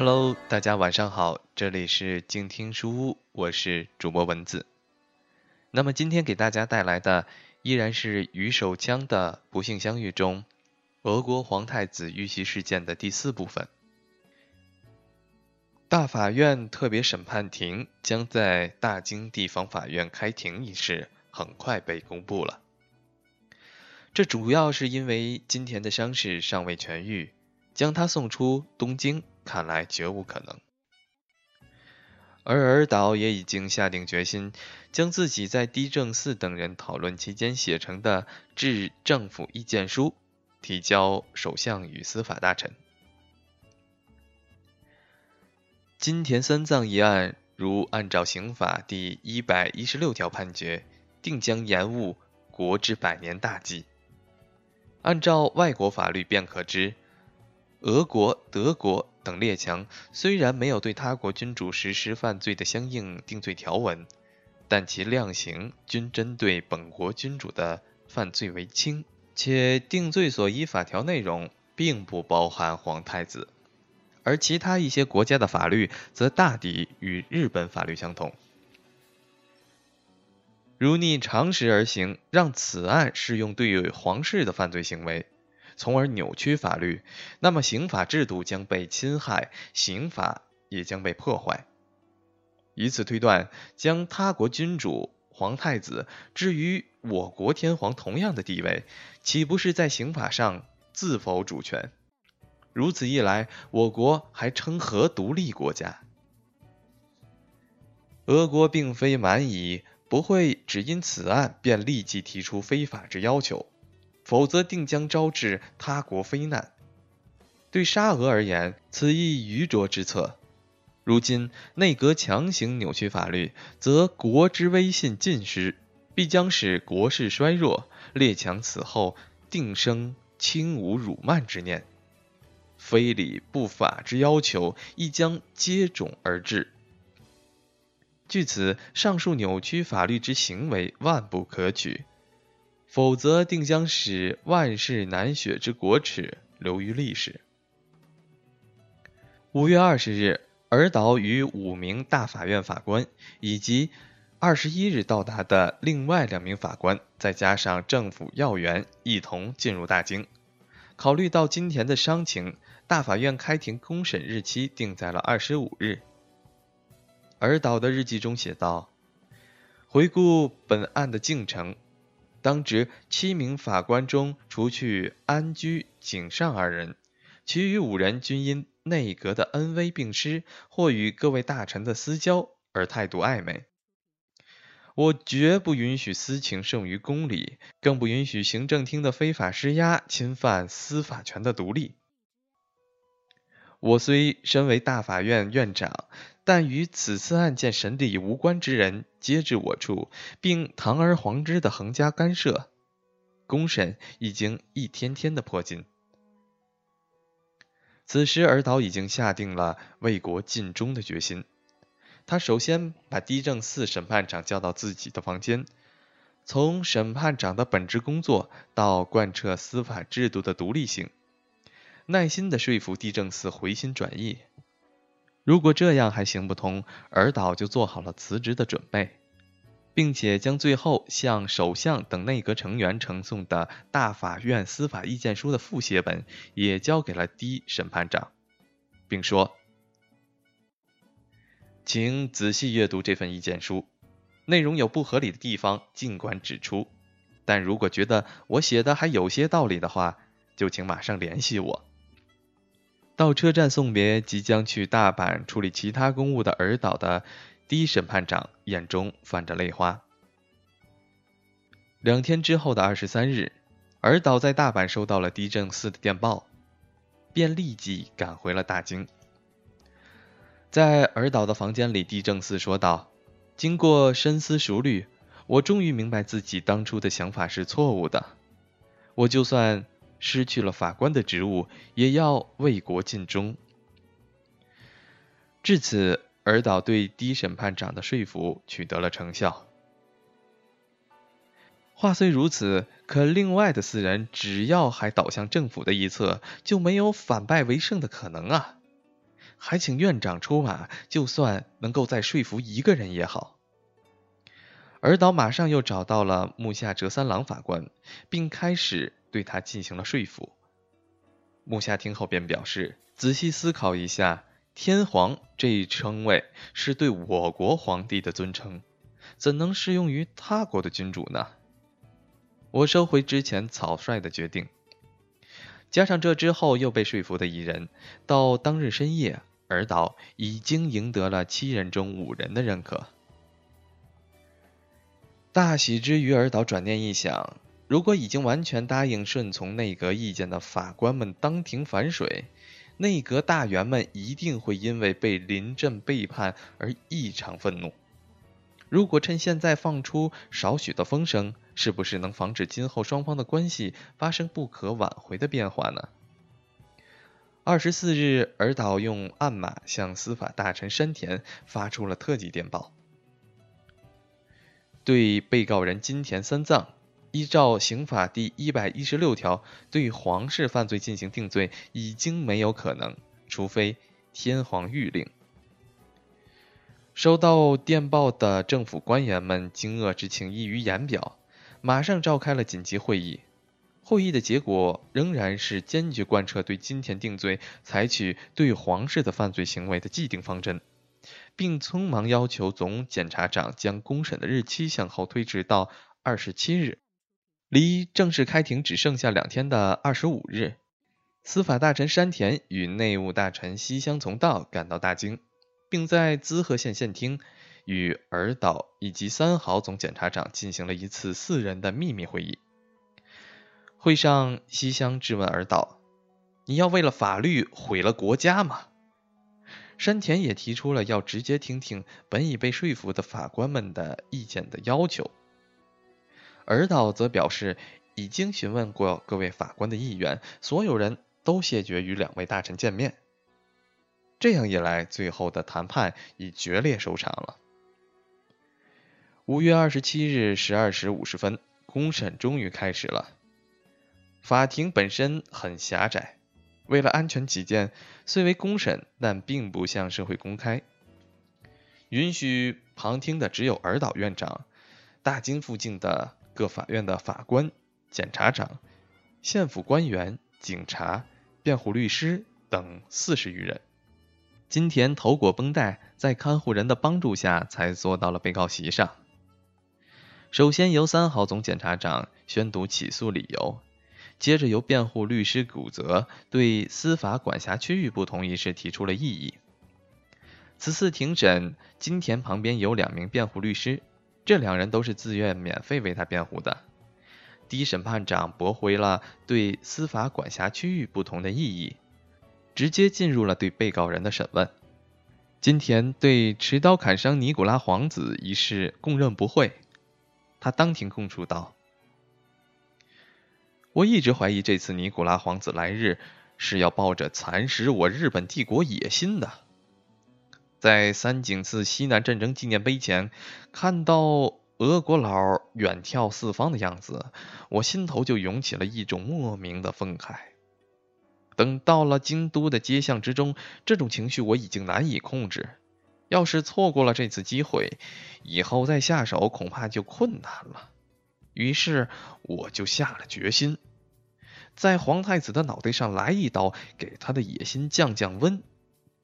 Hello，大家晚上好，这里是静听书屋，我是主播文子。那么今天给大家带来的依然是于守枪的不幸相遇中，俄国皇太子遇袭事件的第四部分。大法院特别审判庭将在大京地方法院开庭一事很快被公布了。这主要是因为金田的伤势尚未痊愈，将他送出东京。看来绝无可能，而尔岛也已经下定决心，将自己在低正寺等人讨论期间写成的致政府意见书提交首相与司法大臣。金田三藏一案，如按照刑法第一百一十六条判决，定将延误国之百年大计。按照外国法律便可知，俄国、德国。等列强虽然没有对他国君主实施犯罪的相应定罪条文，但其量刑均针对本国君主的犯罪为轻，且定罪所依法条内容并不包含皇太子，而其他一些国家的法律则大抵与日本法律相同。如逆常识而行，让此案适用对于皇室的犯罪行为。从而扭曲法律，那么刑法制度将被侵害，刑法也将被破坏。以此推断，将他国君主皇太子置于我国天皇同样的地位，岂不是在刑法上自否主权？如此一来，我国还称何独立国家？俄国并非蛮夷，不会只因此案便立即提出非法之要求。否则定将招致他国非难。对沙俄而言，此亦愚拙之策。如今内阁强行扭曲法律，则国之威信尽失，必将使国势衰弱，列强此后定生轻侮辱慢之念，非礼不法之要求亦将接踵而至。据此，上述扭曲法律之行为万不可取。否则，定将使万世难雪之国耻留于历史。五月二十日，尔岛与五名大法院法官以及二十一日到达的另外两名法官，再加上政府要员，一同进入大京。考虑到金田的伤情，大法院开庭公审日期定在了二十五日。尔岛的日记中写道：“回顾本案的进程。”当值七名法官中，除去安居、井上二人，其余五人均因内阁的恩威并施，或与各位大臣的私交而态度暧昧。我绝不允许私情胜于公理，更不允许行政厅的非法施压侵犯司法权的独立。我虽身为大法院院长。但与此次案件审理无关之人皆至我处，并堂而皇之的横加干涉，公审已经一天天的迫近。此时尔岛已经下定了为国尽忠的决心。他首先把低正寺审判长叫到自己的房间，从审判长的本职工作到贯彻司法制度的独立性，耐心的说服低正寺回心转意。如果这样还行不通，尔岛就做好了辞职的准备，并且将最后向首相等内阁成员呈送的大法院司法意见书的复写本也交给了第一审判长，并说：“请仔细阅读这份意见书，内容有不合理的地方尽管指出，但如果觉得我写的还有些道理的话，就请马上联系我。”到车站送别即将去大阪处理其他公务的尔岛的第一审判长，眼中泛着泪花。两天之后的二十三日，尔岛在大阪收到了低正四的电报，便立即赶回了大京。在尔岛的房间里，低正四说道：“经过深思熟虑，我终于明白自己当初的想法是错误的。我就算……”失去了法官的职务，也要为国尽忠。至此，尔岛对低审判长的说服取得了成效。话虽如此，可另外的四人只要还倒向政府的一侧，就没有反败为胜的可能啊！还请院长出马，就算能够再说服一个人也好。尔岛马上又找到了木下哲三郎法官，并开始对他进行了说服。木下听后便表示：“仔细思考一下，天皇这一称谓是对我国皇帝的尊称，怎能适用于他国的君主呢？”我收回之前草率的决定。加上这之后又被说服的一人，到当日深夜，尔岛已经赢得了七人中五人的认可。大喜之余，尔岛转念一想：如果已经完全答应顺从内阁意见的法官们当庭反水，内阁大员们一定会因为被临阵背叛而异常愤怒。如果趁现在放出少许的风声，是不是能防止今后双方的关系发生不可挽回的变化呢？二十四日，尔岛用暗码向司法大臣山田发出了特级电报，对被告人金田三藏，依照刑法第一百一十六条，对皇室犯罪进行定罪已经没有可能，除非天皇谕令。收到电报的政府官员们惊愕之情溢于言表。马上召开了紧急会议，会议的结果仍然是坚决贯彻对金田定罪、采取对皇室的犯罪行为的既定方针，并匆忙要求总检察长将公审的日期向后推迟到二十七日。离正式开庭只剩下两天的二十五日，司法大臣山田与内务大臣西乡从道赶到大京，并在滋贺县县厅。与尔岛以及三好总检察长进行了一次四人的秘密会议。会上，西乡质问尔岛：“你要为了法律毁了国家吗？”山田也提出了要直接听听本已被说服的法官们的意见的要求。尔岛则表示已经询问过各位法官的意愿，所有人都谢绝与两位大臣见面。这样一来，最后的谈判以决裂收场了。五月二十七日十二时五十分，公审终于开始了。法庭本身很狭窄，为了安全起见，虽为公审，但并不向社会公开。允许旁听的只有尔岛院长、大金附近的各法院的法官、检察长、县府官员、警察、辩护律师等四十余人。金田头裹绷带，在看护人的帮助下，才坐到了被告席上。首先由三号总检察长宣读起诉理由，接着由辩护律师古泽对司法管辖区域不同一事提出了异议。此次庭审，金田旁边有两名辩护律师，这两人都是自愿免费为他辩护的。第一审判长驳回了对司法管辖区域不同的异议，直接进入了对被告人的审问。金田对持刀砍伤尼古拉皇子一事供认不讳。他当庭供述道：“我一直怀疑这次尼古拉皇子来日是要抱着蚕食我日本帝国野心的。在三井寺西南战争纪念碑前看到俄国佬远眺四方的样子，我心头就涌起了一种莫名的愤慨。等到了京都的街巷之中，这种情绪我已经难以控制。”要是错过了这次机会，以后再下手恐怕就困难了。于是我就下了决心，在皇太子的脑袋上来一刀，给他的野心降降温。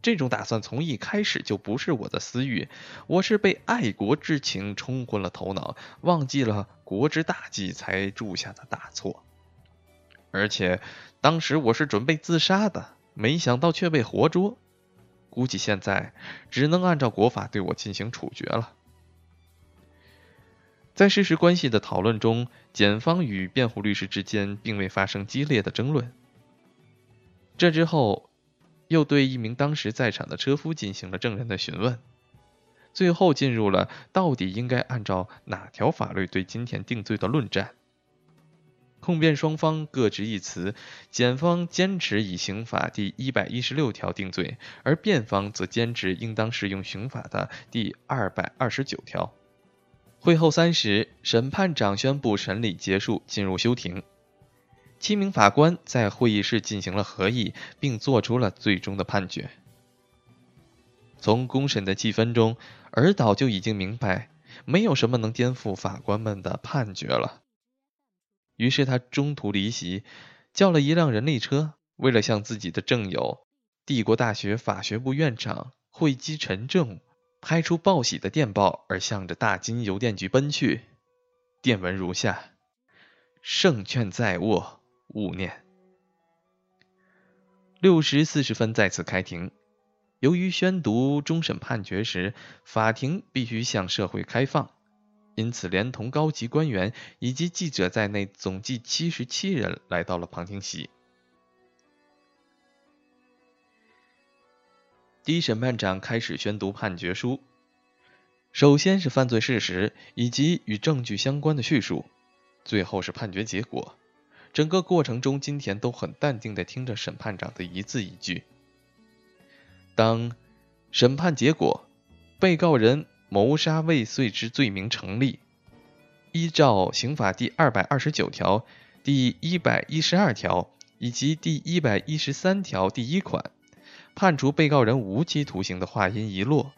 这种打算从一开始就不是我的私欲，我是被爱国之情冲昏了头脑，忘记了国之大计才铸下的大错。而且当时我是准备自杀的，没想到却被活捉。估计现在只能按照国法对我进行处决了。在事实关系的讨论中，检方与辩护律师之间并未发生激烈的争论。这之后，又对一名当时在场的车夫进行了证人的询问，最后进入了到底应该按照哪条法律对金田定罪的论战。控辩双方各执一词，检方坚持以刑法第一百一十六条定罪，而辩方则坚持应当适用刑法的第二百二十九条。会后三时，审判长宣布审理结束，进入休庭。七名法官在会议室进行了合议，并作出了最终的判决。从公审的气氛中，尔岛就已经明白，没有什么能颠覆法官们的判决了。于是他中途离席，叫了一辆人力车，为了向自己的正友、帝国大学法学部院长会稽陈正拍出报喜的电报而向着大金邮电局奔去。电文如下：胜券在握，勿念。六时四十分再次开庭。由于宣读终审判决时，法庭必须向社会开放。因此，连同高级官员以及记者在内，总计七十七人来到了旁听席。第一审判长开始宣读判决书，首先是犯罪事实以及与证据相关的叙述，最后是判决结果。整个过程中，金田都很淡定地听着审判长的一字一句。当审判结果，被告人。谋杀未遂之罪名成立，依照刑法第二百二十九条、第一百一十二条以及第一百一十三条第一款，判处被告人无期徒刑的话音一落，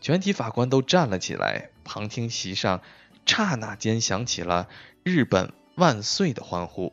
全体法官都站了起来，旁听席上刹那间响起了“日本万岁”的欢呼。